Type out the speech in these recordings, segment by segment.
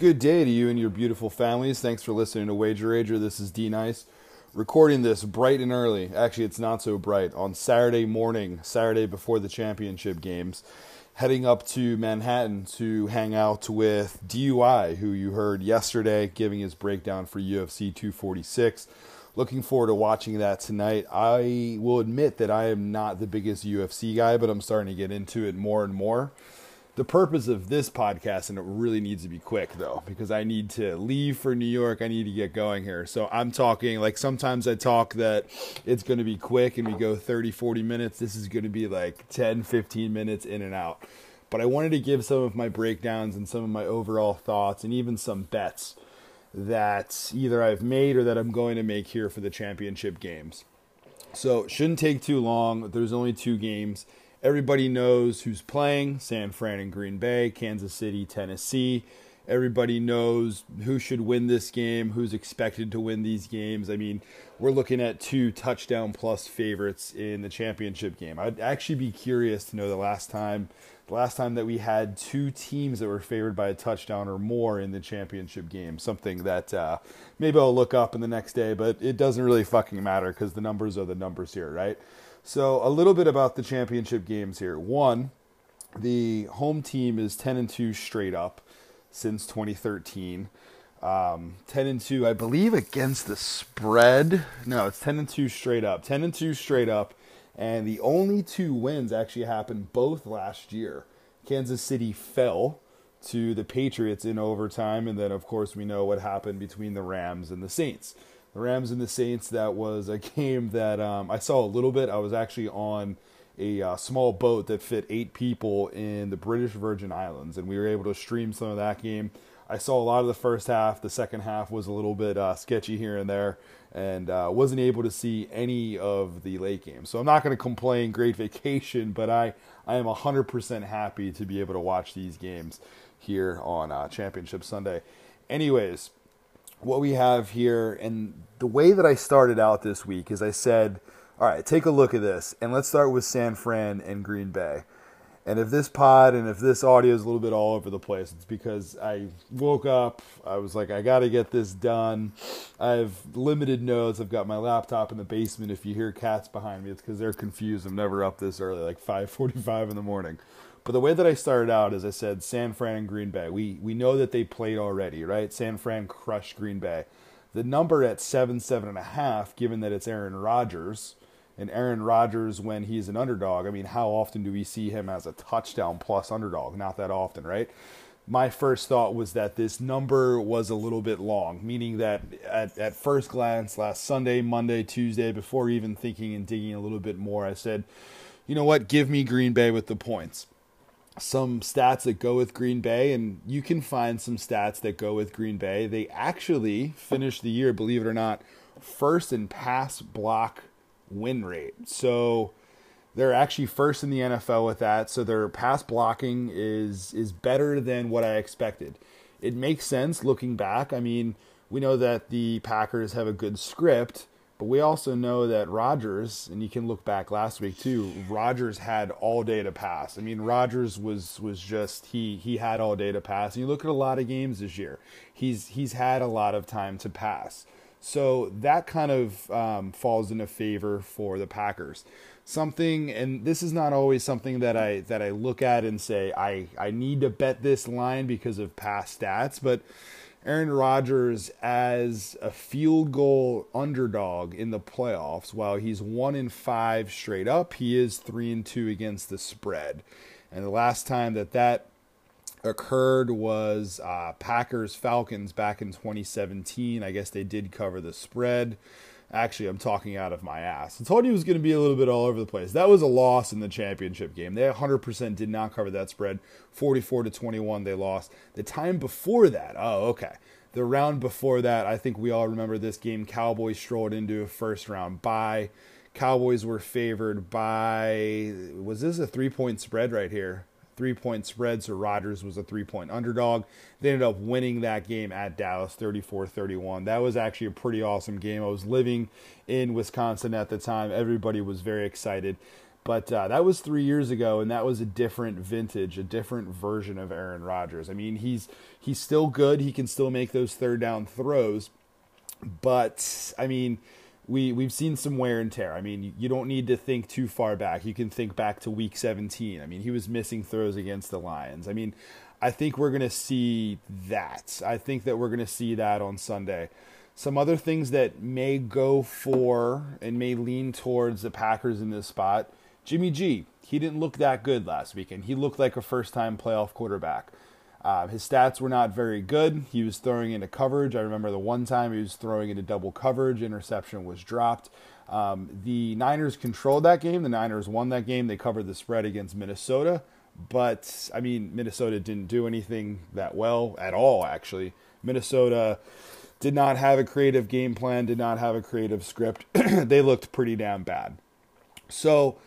Good day to you and your beautiful families. Thanks for listening to Wager Rager. This is D Nice. Recording this bright and early. Actually, it's not so bright. On Saturday morning, Saturday before the championship games, heading up to Manhattan to hang out with DUI, who you heard yesterday giving his breakdown for UFC 246. Looking forward to watching that tonight. I will admit that I am not the biggest UFC guy, but I'm starting to get into it more and more the purpose of this podcast, and it really needs to be quick though, because I need to leave for New York. I need to get going here. So I'm talking like sometimes I talk that it's going to be quick and we go 30, 40 minutes. This is going to be like 10, 15 minutes in and out. But I wanted to give some of my breakdowns and some of my overall thoughts and even some bets that either I've made or that I'm going to make here for the championship games. So shouldn't take too long. There's only two games. Everybody knows who's playing San Fran and Green Bay, Kansas City, Tennessee. Everybody knows who should win this game, who's expected to win these games. I mean, we're looking at two touchdown plus favorites in the championship game. I'd actually be curious to know the last time the last time that we had two teams that were favored by a touchdown or more in the championship game. Something that uh, maybe I'll look up in the next day, but it doesn't really fucking matter because the numbers are the numbers here, right? So, a little bit about the championship games here. One, the home team is 10 and 2 straight up since 2013. Um, 10 and 2, I believe, against the spread. No, it's 10 and 2 straight up. 10 and 2 straight up. And the only two wins actually happened both last year. Kansas City fell to the Patriots in overtime. And then, of course, we know what happened between the Rams and the Saints the Rams and the Saints. That was a game that um, I saw a little bit. I was actually on a uh, small boat that fit eight people in the British Virgin Islands, and we were able to stream some of that game. I saw a lot of the first half. The second half was a little bit uh, sketchy here and there, and uh, wasn't able to see any of the late games. So I'm not going to complain. Great vacation, but I I am 100% happy to be able to watch these games here on uh, Championship Sunday. Anyways, what we have here, and the way that I started out this week is I said, all right, take a look at this, and let's start with San Fran and Green Bay. And if this pod and if this audio is a little bit all over the place, it's because I woke up. I was like, I got to get this done. I have limited notes. I've got my laptop in the basement. If you hear cats behind me, it's because they're confused. I'm never up this early, like 5:45 in the morning. But the way that I started out is I said San Fran and Green Bay. We we know that they played already, right? San Fran crushed Green Bay. The number at seven, seven and a half, given that it's Aaron Rodgers, and Aaron Rodgers when he's an underdog, I mean, how often do we see him as a touchdown plus underdog? Not that often, right? My first thought was that this number was a little bit long, meaning that at, at first glance, last Sunday, Monday, Tuesday, before even thinking and digging a little bit more, I said, you know what, give me Green Bay with the points some stats that go with Green Bay, and you can find some stats that go with Green Bay. They actually finished the year, believe it or not, first in pass block win rate. So they're actually first in the NFL with that. So their pass blocking is is better than what I expected. It makes sense looking back. I mean, we know that the Packers have a good script, but we also know that Rodgers, and you can look back last week too. Rodgers had all day to pass. I mean, Rodgers was was just he he had all day to pass. And you look at a lot of games this year. He's he's had a lot of time to pass. So that kind of um, falls into favor for the Packers. Something, and this is not always something that I that I look at and say I I need to bet this line because of past stats, but Aaron Rodgers as a field goal underdog in the playoffs. While he's one in five straight up, he is three and two against the spread. And the last time that that occurred was uh, Packers Falcons back in 2017. I guess they did cover the spread. Actually, I'm talking out of my ass. I told you it was going to be a little bit all over the place. That was a loss in the championship game. They 100% did not cover that spread. 44 to 21, they lost. The time before that, oh, okay. The round before that, I think we all remember this game. Cowboys strolled into a first round bye. Cowboys were favored by, was this a three point spread right here? Three point spread, so Rodgers was a three point underdog. They ended up winning that game at Dallas 34 31. That was actually a pretty awesome game. I was living in Wisconsin at the time, everybody was very excited. But uh, that was three years ago, and that was a different vintage, a different version of Aaron Rodgers. I mean, he's he's still good. He can still make those third down throws, but I mean, we we've seen some wear and tear. I mean, you don't need to think too far back. You can think back to Week 17. I mean, he was missing throws against the Lions. I mean, I think we're going to see that. I think that we're going to see that on Sunday. Some other things that may go for and may lean towards the Packers in this spot. Jimmy G, he didn't look that good last weekend. He looked like a first time playoff quarterback. Uh, his stats were not very good. He was throwing into coverage. I remember the one time he was throwing into double coverage, interception was dropped. Um, the Niners controlled that game. The Niners won that game. They covered the spread against Minnesota. But, I mean, Minnesota didn't do anything that well at all, actually. Minnesota did not have a creative game plan, did not have a creative script. they looked pretty damn bad. So,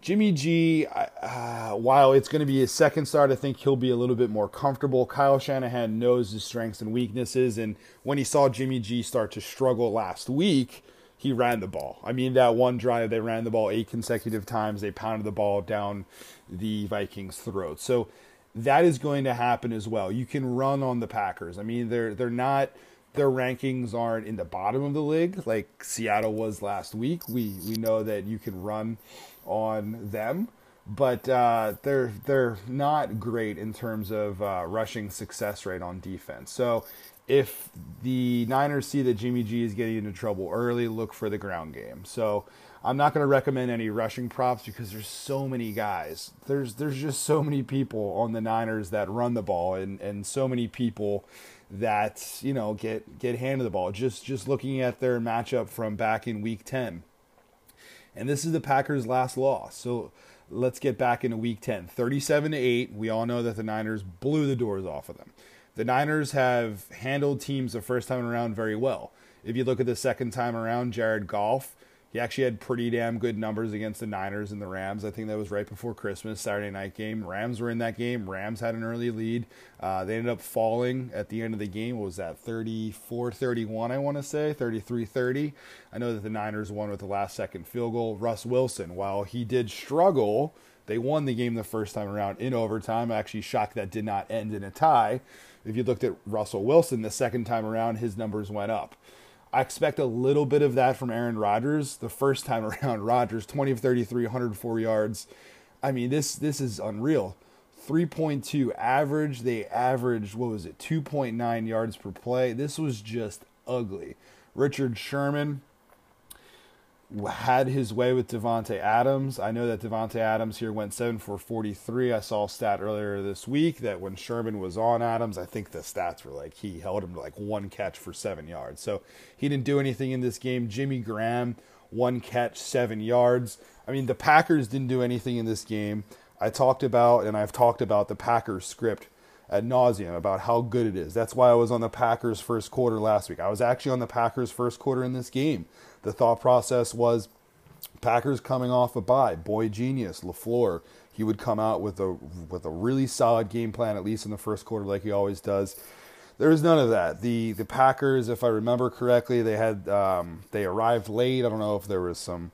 Jimmy G, uh, while it's going to be his second start, I think he'll be a little bit more comfortable. Kyle Shanahan knows his strengths and weaknesses, and when he saw Jimmy G start to struggle last week, he ran the ball. I mean, that one drive, they ran the ball eight consecutive times. They pounded the ball down the Vikings' throat. So that is going to happen as well. You can run on the Packers. I mean, they're they're not their rankings aren't in the bottom of the league like Seattle was last week. We we know that you can run on them, but uh, they're they're not great in terms of uh, rushing success rate on defense. So if the Niners see that Jimmy G is getting into trouble early, look for the ground game. So I'm not going to recommend any rushing props because there's so many guys. There's there's just so many people on the Niners that run the ball and and so many people that you know get get handed the ball. Just just looking at their matchup from back in Week 10 and this is the Packers' last loss. So let's get back into week 10. 37 to 8. We all know that the Niners blew the doors off of them. The Niners have handled teams the first time around very well. If you look at the second time around, Jared Goff he actually had pretty damn good numbers against the Niners and the Rams. I think that was right before Christmas, Saturday night game. Rams were in that game. Rams had an early lead. Uh, they ended up falling at the end of the game. What was that? 34 31, I want to say. 33 30. I know that the Niners won with the last second field goal. Russ Wilson, while he did struggle, they won the game the first time around in overtime. Actually, shocked that did not end in a tie. If you looked at Russell Wilson the second time around, his numbers went up. I expect a little bit of that from Aaron Rodgers. The first time around, Rodgers 20 of 33, 104 yards. I mean, this this is unreal. 3.2 average. They averaged what was it? 2.9 yards per play. This was just ugly. Richard Sherman had his way with Davante Adams. I know that Davante Adams here went 7 for 43. I saw a stat earlier this week that when Sherman was on Adams, I think the stats were like he held him to like one catch for 7 yards. So he didn't do anything in this game. Jimmy Graham, one catch, 7 yards. I mean, the Packers didn't do anything in this game. I talked about and I've talked about the Packers script at nauseum about how good it is. That's why I was on the Packers first quarter last week. I was actually on the Packers first quarter in this game. The thought process was Packers coming off a bye, boy genius, LaFleur. He would come out with a with a really solid game plan, at least in the first quarter, like he always does. There was none of that. The the Packers, if I remember correctly, they had um, they arrived late. I don't know if there was some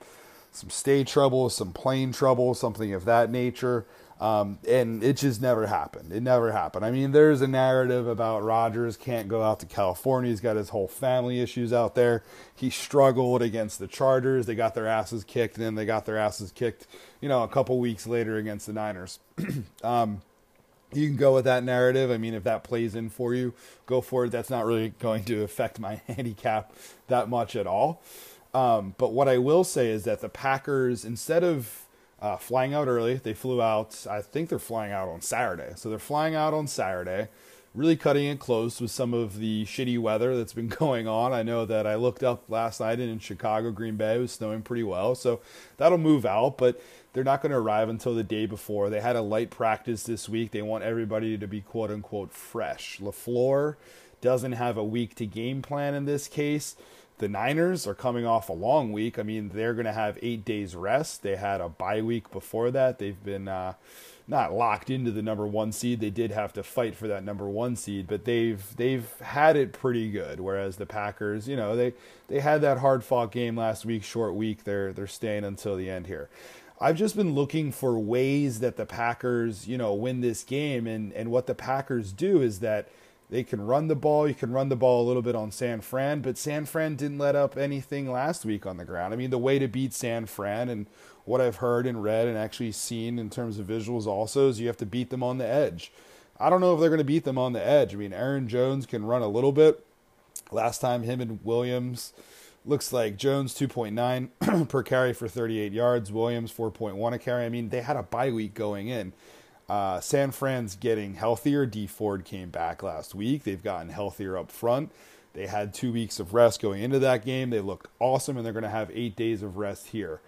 some stay trouble, some plane trouble, something of that nature. Um, and it just never happened. It never happened. I mean, there's a narrative about Rodgers can't go out to California. He's got his whole family issues out there. He struggled against the Chargers. They got their asses kicked, and then they got their asses kicked, you know, a couple weeks later against the Niners. um, you can go with that narrative. I mean, if that plays in for you, go for it. That's not really going to affect my handicap that much at all. Um, but what I will say is that the Packers, instead of uh, flying out early. They flew out, I think they're flying out on Saturday. So they're flying out on Saturday, really cutting it close with some of the shitty weather that's been going on. I know that I looked up last night and in Chicago, Green Bay, was snowing pretty well. So that'll move out, but they're not going to arrive until the day before. They had a light practice this week. They want everybody to be quote unquote fresh. LaFleur doesn't have a week to game plan in this case. The Niners are coming off a long week. I mean, they're going to have eight days rest. They had a bye week before that. They've been uh, not locked into the number one seed. They did have to fight for that number one seed, but they've they've had it pretty good. Whereas the Packers, you know, they they had that hard fought game last week, short week. They're they're staying until the end here. I've just been looking for ways that the Packers, you know, win this game. And, and what the Packers do is that they can run the ball. You can run the ball a little bit on San Fran, but San Fran didn't let up anything last week on the ground. I mean, the way to beat San Fran and what I've heard and read and actually seen in terms of visuals also is you have to beat them on the edge. I don't know if they're going to beat them on the edge. I mean, Aaron Jones can run a little bit. Last time, him and Williams looks like Jones 2.9 per carry for 38 yards, Williams 4.1 a carry. I mean, they had a bye week going in. Uh, San Fran's getting healthier. Dee Ford came back last week. They've gotten healthier up front. They had two weeks of rest going into that game. They looked awesome, and they're going to have eight days of rest here.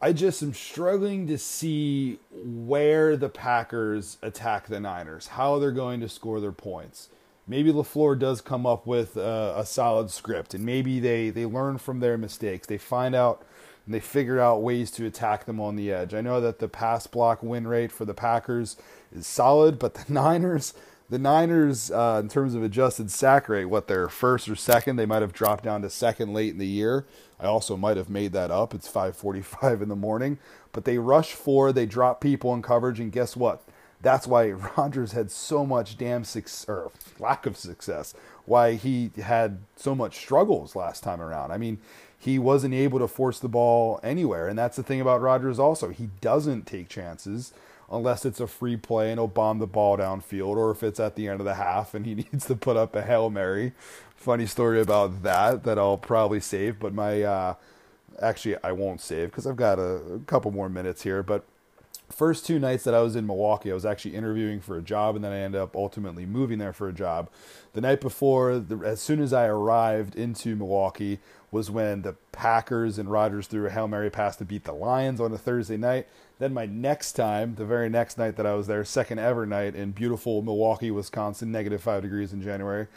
I just am struggling to see where the Packers attack the Niners, how they're going to score their points. Maybe LaFleur does come up with a, a solid script, and maybe they, they learn from their mistakes. They find out and they figure out ways to attack them on the edge. I know that the pass block win rate for the Packers is solid, but the Niners, the Niners, uh, in terms of adjusted sack rate, what they're first or second, they might have dropped down to second late in the year. I also might have made that up. It's 5:45 in the morning, but they rush four, they drop people in coverage, and guess what? That's why Rodgers had so much damn success, or lack of success. Why he had so much struggles last time around. I mean, he wasn't able to force the ball anywhere, and that's the thing about Rodgers. Also, he doesn't take chances unless it's a free play and he'll bomb the ball downfield, or if it's at the end of the half and he needs to put up a hail mary funny story about that that I'll probably save, but my uh, actually I won't save because I've got a, a, couple more minutes here. But first two nights that I was in Milwaukee, I was actually interviewing for a job, and then I ended up ultimately moving there for a job. The night before, the, as soon as I arrived into Milwaukee, was when the Packers and Rodgers threw a hail mary pass to beat the Lions on a Thursday night. Then my next time, the very next night that I was there, second ever night in beautiful Milwaukee, Wisconsin, negative five degrees in January.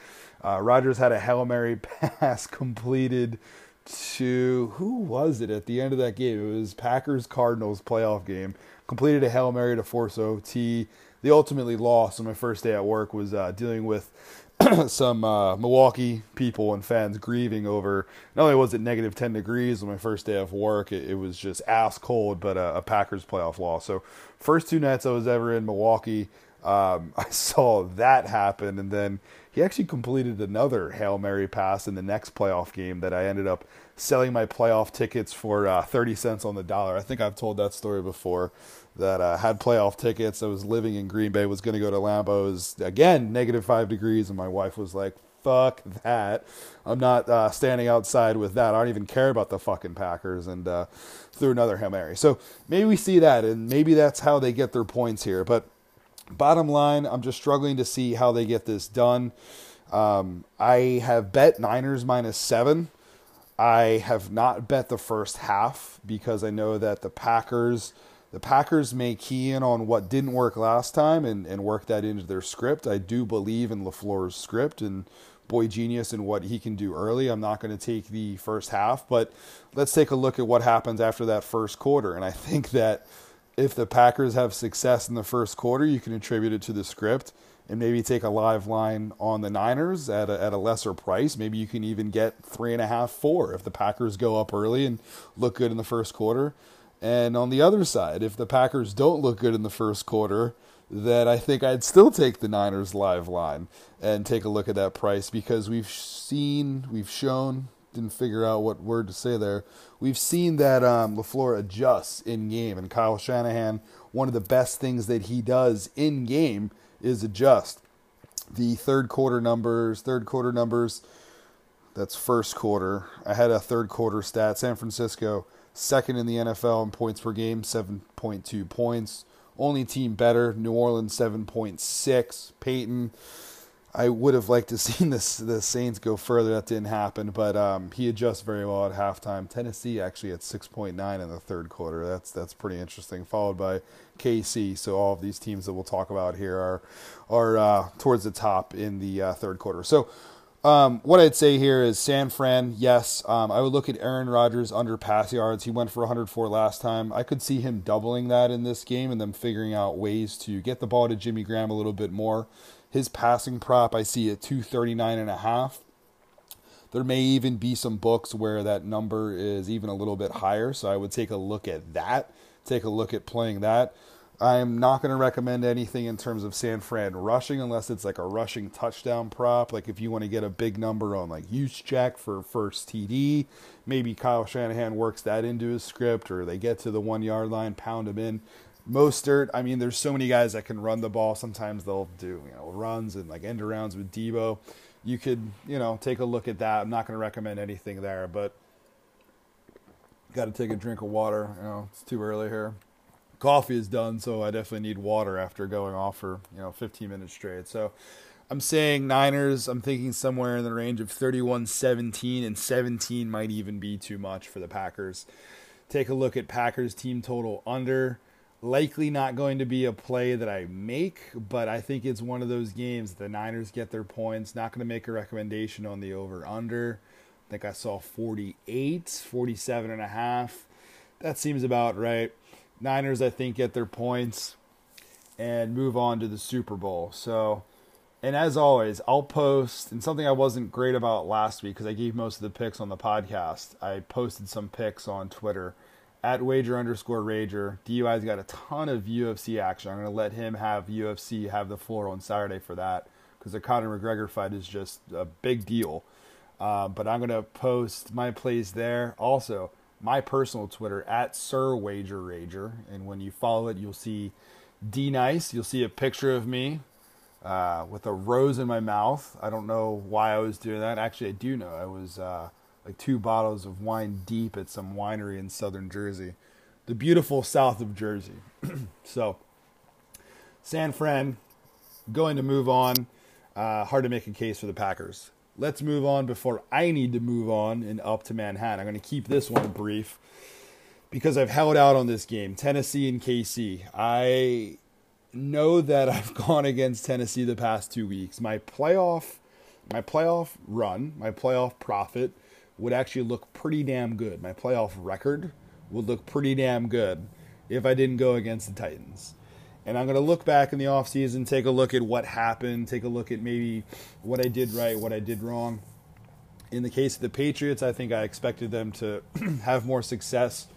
Uh, Rodgers had a Hail Mary pass completed to who was it at the end of that game? It was Packers Cardinals playoff game. Completed a Hail Mary to force OT. They ultimately lost. On my first day at work was uh, dealing with some uh, Milwaukee people and fans grieving over. Not only was it negative ten degrees on my first day of work, it, it was just ass cold, but a, a Packers playoff loss. So first two nights I was ever in Milwaukee, um, I saw that happen, and then he actually completed another Hail Mary pass in the next playoff game that I ended up selling my playoff tickets for uh, 30 cents on the dollar. I think I've told that story before that uh, had playoff tickets. I was living in Green Bay, was going to go to Lambeau. It was, again, negative five degrees, and my wife was like, fuck that. I'm not uh, standing outside with that. I don't even care about the fucking Packers. And uh, threw another Hail Mary. So maybe we see that, and maybe that's how they get their points here. But Bottom line, I'm just struggling to see how they get this done. Um, I have bet Niners minus seven. I have not bet the first half because I know that the Packers, the Packers may key in on what didn't work last time and, and work that into their script. I do believe in LaFleur's script and boy genius and what he can do early. I'm not going to take the first half, but let's take a look at what happens after that first quarter. And I think that if the Packers have success in the first quarter, you can attribute it to the script and maybe take a live line on the Niners at a, at a lesser price. Maybe you can even get three and a half, four if the Packers go up early and look good in the first quarter. And on the other side, if the Packers don't look good in the first quarter, then I think I'd still take the Niners live line and take a look at that price because we've seen, we've shown, didn't figure out what word to say there. We've seen that um, LaFleur adjusts in game, and Kyle Shanahan, one of the best things that he does in game is adjust. The third quarter numbers, third quarter numbers, that's first quarter. I had a third quarter stat. San Francisco, second in the NFL in points per game, 7.2 points. Only team better, New Orleans 7.6. Payton I would have liked to seen this the Saints go further. That didn't happen, but um, he adjusts very well at halftime. Tennessee actually at six point nine in the third quarter. That's that's pretty interesting. Followed by KC. So all of these teams that we'll talk about here are are uh, towards the top in the uh, third quarter. So. Um, what I'd say here is San Fran, yes. Um, I would look at Aaron Rodgers under pass yards. He went for 104 last time. I could see him doubling that in this game and them figuring out ways to get the ball to Jimmy Graham a little bit more. His passing prop I see at 239 and a half. There may even be some books where that number is even a little bit higher, so I would take a look at that take a look at playing that. I am not going to recommend anything in terms of San Fran rushing unless it's like a rushing touchdown prop. Like if you want to get a big number on like Juszczyk for first TD, maybe Kyle Shanahan works that into his script or they get to the one yard line, pound him in. Mostert, I mean, there's so many guys that can run the ball. Sometimes they'll do you know runs and like end arounds with Deebo. You could you know take a look at that. I'm not going to recommend anything there, but got to take a drink of water. You know, it's too early here coffee is done, so I definitely need water after going off for you know 15 minutes straight. So I'm saying Niners. I'm thinking somewhere in the range of 31-17, and 17 might even be too much for the Packers. Take a look at Packers team total under. Likely not going to be a play that I make, but I think it's one of those games the Niners get their points. Not going to make a recommendation on the over under. I think I saw 48, 47 and a half. That seems about right. Niners, I think, get their points and move on to the Super Bowl. So, and as always, I'll post, and something I wasn't great about last week because I gave most of the picks on the podcast. I posted some picks on Twitter at wager underscore rager. DUI's got a ton of UFC action. I'm going to let him have UFC have the floor on Saturday for that because the Conor McGregor fight is just a big deal. Uh, but I'm going to post my plays there. Also, my personal Twitter at Sir Wager Rager, and when you follow it, you'll see D Nice. You'll see a picture of me uh, with a rose in my mouth. I don't know why I was doing that. Actually, I do know. I was uh, like two bottles of wine deep at some winery in southern Jersey, the beautiful south of Jersey. so, San Fran going to move on. Uh, hard to make a case for the Packers let's move on before I need to move on and up to Manhattan. I'm going to keep this one brief because I've held out on this game, Tennessee and KC. I know that I've gone against Tennessee the past 2 weeks. My playoff my playoff run, my playoff profit would actually look pretty damn good. My playoff record would look pretty damn good if I didn't go against the Titans and I'm going to look back in the offseason, take a look at what happened, take a look at maybe what I did right, what I did wrong. In the case of the Patriots, I think I expected them to have more success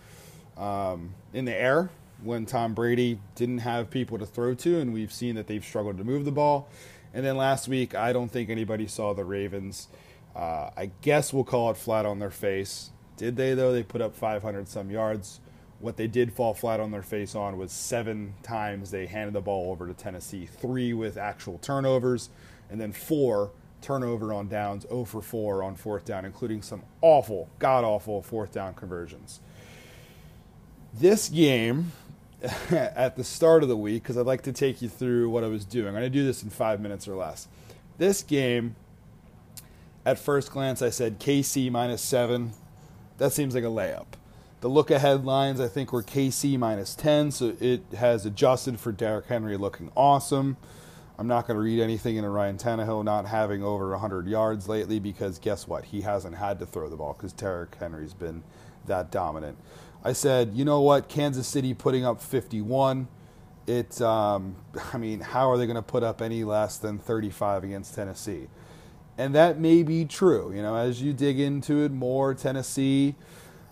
um, in the air when Tom Brady didn't have people to throw to, and we've seen that they've struggled to move the ball. And then last week, I don't think anybody saw the Ravens. Uh, I guess we'll call it flat on their face. Did they, though? They put up 500 some yards. What they did fall flat on their face on was seven times they handed the ball over to Tennessee, three with actual turnovers, and then four turnover on downs, 0 for 4 on fourth down, including some awful, god awful fourth down conversions. This game, at the start of the week, because I'd like to take you through what I was doing, I'm going to do this in five minutes or less. This game, at first glance, I said KC minus seven. That seems like a layup. The look ahead lines, I think, were KC minus 10, so it has adjusted for Derrick Henry looking awesome. I'm not going to read anything into Ryan Tannehill not having over 100 yards lately because guess what? He hasn't had to throw the ball because Derrick Henry's been that dominant. I said, you know what? Kansas City putting up 51. It, um, I mean, how are they going to put up any less than 35 against Tennessee? And that may be true. You know, as you dig into it more, Tennessee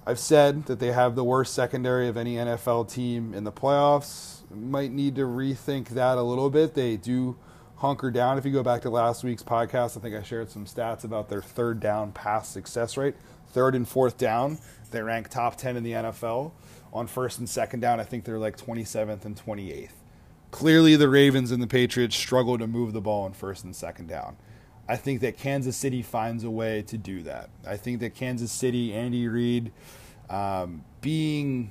I've said that they have the worst secondary of any NFL team in the playoffs. Might need to rethink that a little bit. They do hunker down. If you go back to last week's podcast, I think I shared some stats about their third down pass success rate. Third and fourth down, they rank top 10 in the NFL. On first and second down, I think they're like 27th and 28th. Clearly, the Ravens and the Patriots struggle to move the ball on first and second down. I think that Kansas City finds a way to do that. I think that Kansas City, Andy Reid, um, being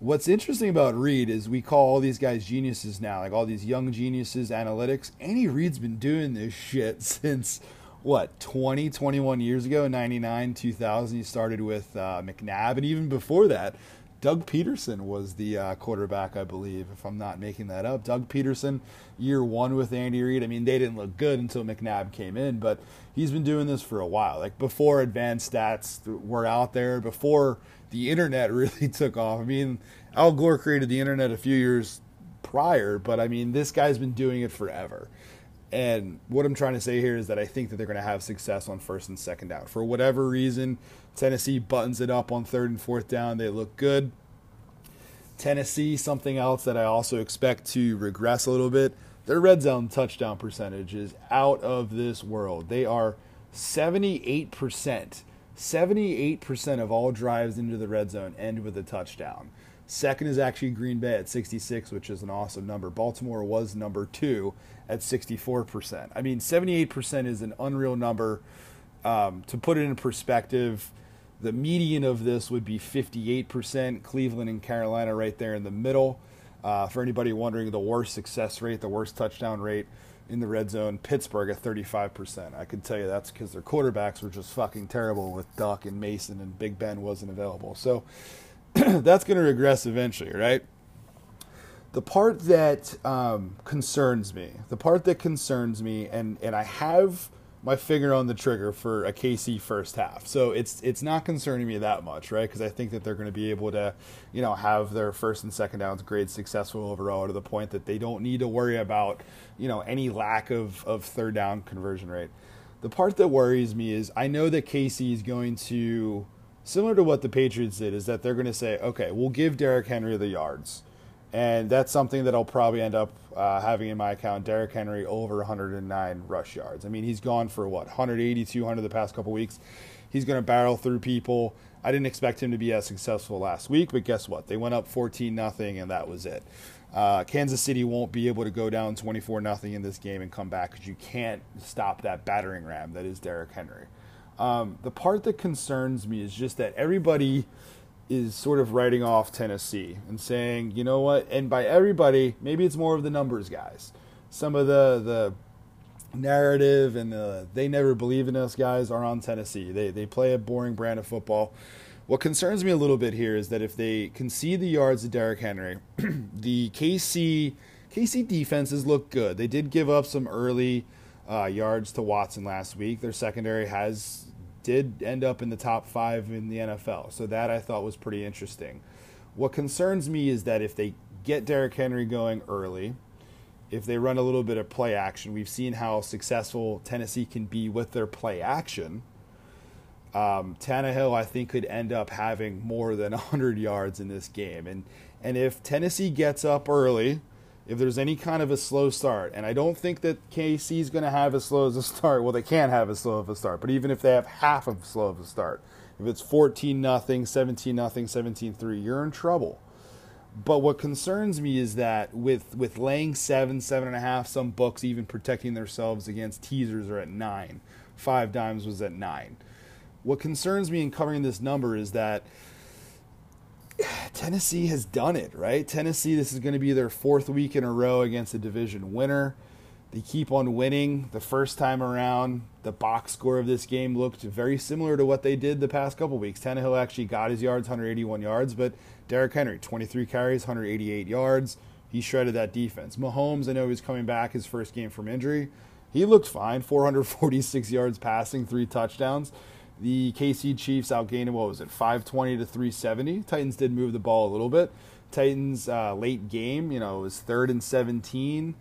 what's interesting about Reid is we call all these guys geniuses now, like all these young geniuses, analytics. Andy Reid's been doing this shit since what 20, 21 years ago, 99, 2000. He started with uh, McNabb, and even before that, Doug Pederson was the uh, quarterback, I believe, if I'm not making that up. Doug Pederson, year one with Andy Reid. I mean, they didn't look good until McNabb came in, but he's been doing this for a while. Like before advanced stats were out there, before the internet really took off. I mean, Al Gore created the internet a few years prior, but I mean, this guy's been doing it forever. And what I'm trying to say here is that I think that they're going to have success on first and second down. For whatever reason, Tennessee buttons it up on third and fourth down. They look good. Tennessee, something else that I also expect to regress a little bit. Their red zone touchdown percentage is out of this world. They are 78%. 78% of all drives into the red zone end with a touchdown. Second is actually Green Bay at 66, which is an awesome number. Baltimore was number two at 64%. I mean, 78% is an unreal number. Um, to put it in perspective, the median of this would be 58%. Cleveland and Carolina right there in the middle. Uh, for anybody wondering, the worst success rate, the worst touchdown rate in the red zone, Pittsburgh at 35%. I can tell you that's because their quarterbacks were just fucking terrible with Duck and Mason, and Big Ben wasn't available. So that's going to regress eventually, right? The part that um, concerns me, the part that concerns me, and, and I have my finger on the trigger for a KC first half. So it's it's not concerning me that much, right? Because I think that they're going to be able to, you know, have their first and second downs grade successful overall to the point that they don't need to worry about, you know, any lack of of third down conversion rate. The part that worries me is I know that KC is going to similar to what the Patriots did is that they're going to say, okay, we'll give Derrick Henry the yards. And that's something that I'll probably end up uh, having in my account. Derrick Henry over 109 rush yards. I mean, he's gone for what 180, 200 the past couple weeks. He's going to barrel through people. I didn't expect him to be as successful last week, but guess what? They went up 14 nothing, and that was it. Uh, Kansas City won't be able to go down 24 nothing in this game and come back because you can't stop that battering ram that is Derrick Henry. Um, the part that concerns me is just that everybody is sort of writing off Tennessee and saying, you know what? And by everybody, maybe it's more of the numbers guys. Some of the the narrative and the they never believe in us guys are on Tennessee. They they play a boring brand of football. What concerns me a little bit here is that if they concede the yards to Derrick Henry, the KC KC defenses look good. They did give up some early uh, yards to Watson last week. Their secondary has did end up in the top five in the NFL. So that I thought was pretty interesting. What concerns me is that if they get Derrick Henry going early, if they run a little bit of play action, we've seen how successful Tennessee can be with their play action. Um, Tannehill, I think, could end up having more than 100 yards in this game. And, and if Tennessee gets up early, if there's any kind of a slow start, and I don't think that KC is going to have as slow as a start. Well, they can't have as slow of a start, but even if they have half of slow of a start, if it's 14 nothing, 17 nothing, 17 3, you're in trouble. But what concerns me is that with with laying seven, seven and a half, some books even protecting themselves against teasers are at nine. Five dimes was at nine. What concerns me in covering this number is that Tennessee has done it, right? Tennessee, this is going to be their fourth week in a row against a division winner. They keep on winning. The first time around, the box score of this game looked very similar to what they did the past couple weeks. Tannehill actually got his yards, 181 yards, but Derrick Henry, 23 carries, 188 yards. He shredded that defense. Mahomes, I know he's coming back his first game from injury. He looked fine, 446 yards passing, three touchdowns. The KC Chiefs outgained what was it, 520 to 370. Titans did move the ball a little bit. Titans uh, late game, you know, it was third and 17.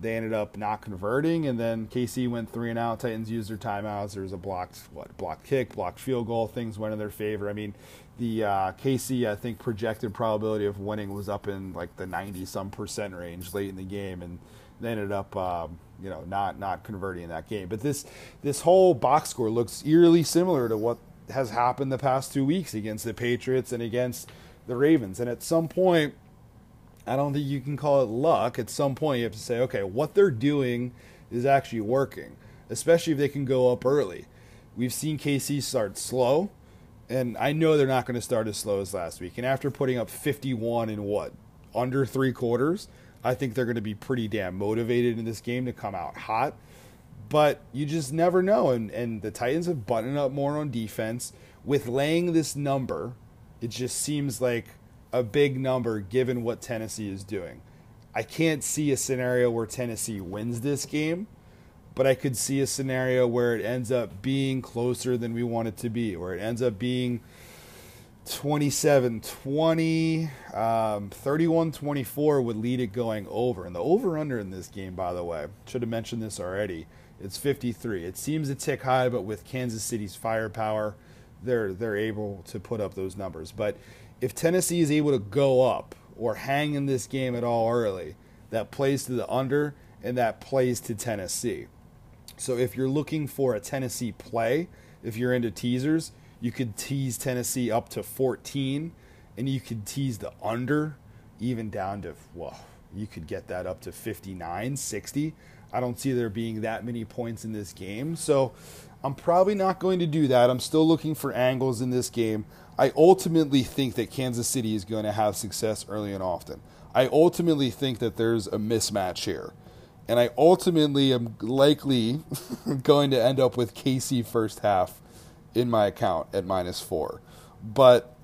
They ended up not converting, and then KC went three and out. Titans used their timeouts. There was a blocked what blocked kick, blocked field goal. Things went in their favor. I mean, the uh, KC I think projected probability of winning was up in like the 90 some percent range late in the game, and they ended up um, you know not not converting in that game. But this this whole box score looks eerily similar to what has happened the past two weeks against the Patriots and against the Ravens. And at some point, I don't think you can call it luck. At some point, you have to say, okay, what they're doing is actually working, especially if they can go up early. We've seen KC start slow, and I know they're not going to start as slow as last week. And after putting up 51 in what under three quarters, I think they're going to be pretty damn motivated in this game to come out hot. But you just never know. And, and the Titans have buttoned up more on defense. With laying this number, it just seems like a big number given what Tennessee is doing. I can't see a scenario where Tennessee wins this game, but I could see a scenario where it ends up being closer than we want it to be, where it ends up being 27 20, um, 31 24 would lead it going over. And the over under in this game, by the way, should have mentioned this already, it's 53. It seems a tick high, but with Kansas City's firepower, they're, they're able to put up those numbers. But if Tennessee is able to go up or hang in this game at all early that plays to the under and that plays to Tennessee. So if you're looking for a Tennessee play, if you're into teasers, you could tease Tennessee up to 14 and you could tease the under even down to well, you could get that up to 59, 60. I don't see there being that many points in this game. So I'm probably not going to do that. I'm still looking for angles in this game. I ultimately think that Kansas City is going to have success early and often. I ultimately think that there's a mismatch here. And I ultimately am likely going to end up with KC first half in my account at minus four. But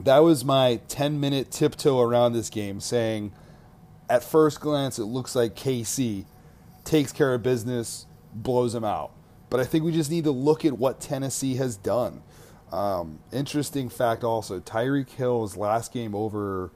that was my 10 minute tiptoe around this game saying, at first glance, it looks like KC takes care of business, blows them out. But I think we just need to look at what Tennessee has done. Um, interesting fact also Tyreek Hill's last game over,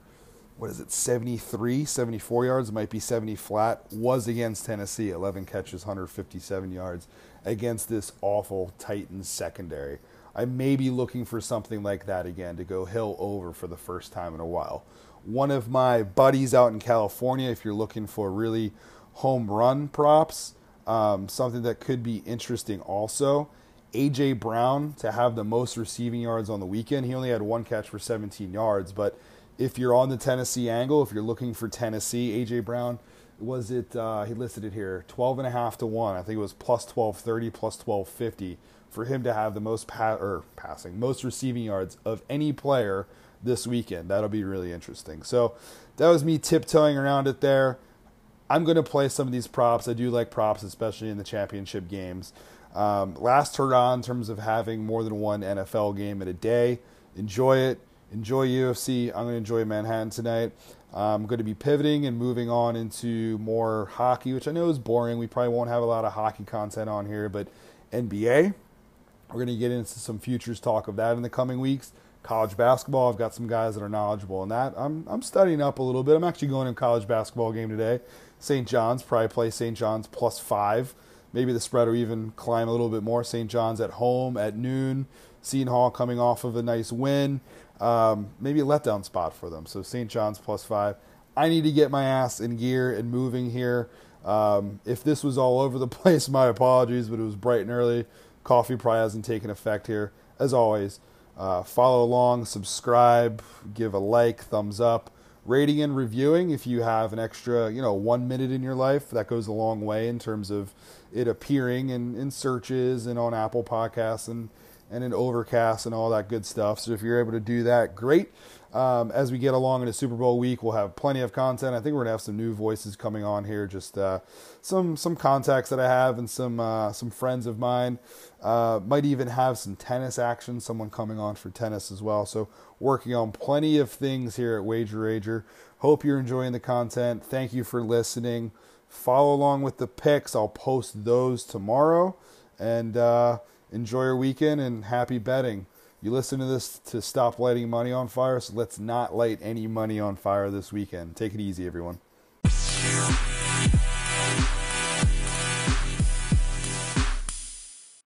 what is it, 73, 74 yards, might be 70 flat, was against Tennessee. 11 catches, 157 yards against this awful Titans secondary. I may be looking for something like that again to go Hill over for the first time in a while. One of my buddies out in California, if you're looking for really home run props, um, something that could be interesting also AJ Brown to have the most receiving yards on the weekend. He only had one catch for 17 yards, but if you're on the Tennessee angle, if you're looking for Tennessee, AJ Brown was it uh, he listed it here 12 and a half to 1. I think it was plus 1230 plus 1250 for him to have the most pa- or passing, most receiving yards of any player this weekend. That'll be really interesting. So that was me tiptoeing around it there. I'm going to play some of these props. I do like props, especially in the championship games. Um, last hurrah in terms of having more than one NFL game in a day. Enjoy it. Enjoy UFC. I'm going to enjoy Manhattan tonight. Um, I'm going to be pivoting and moving on into more hockey, which I know is boring. We probably won't have a lot of hockey content on here, but NBA. We're going to get into some futures talk of that in the coming weeks. College basketball, I've got some guys that are knowledgeable in that. I'm, I'm studying up a little bit. I'm actually going to a college basketball game today. St. John's, probably play St. John's plus five Maybe the spread will even climb a little bit more. St. John's at home at noon. Seton Hall coming off of a nice win. Um, maybe a letdown spot for them. So St. John's plus five. I need to get my ass in gear and moving here. Um, if this was all over the place, my apologies, but it was bright and early. Coffee probably hasn't taken effect here. As always, uh, follow along, subscribe, give a like, thumbs up rating and reviewing if you have an extra you know one minute in your life that goes a long way in terms of it appearing in, in searches and on apple podcasts and and in overcast and all that good stuff so if you're able to do that great um, as we get along into Super Bowl week, we'll have plenty of content. I think we're gonna have some new voices coming on here, just uh, some some contacts that I have and some uh, some friends of mine. Uh, might even have some tennis action. Someone coming on for tennis as well. So working on plenty of things here at Wager Rager. Hope you're enjoying the content. Thank you for listening. Follow along with the picks. I'll post those tomorrow. And uh, enjoy your weekend and happy betting. You listen to this to stop lighting money on fire, so let's not light any money on fire this weekend. Take it easy, everyone.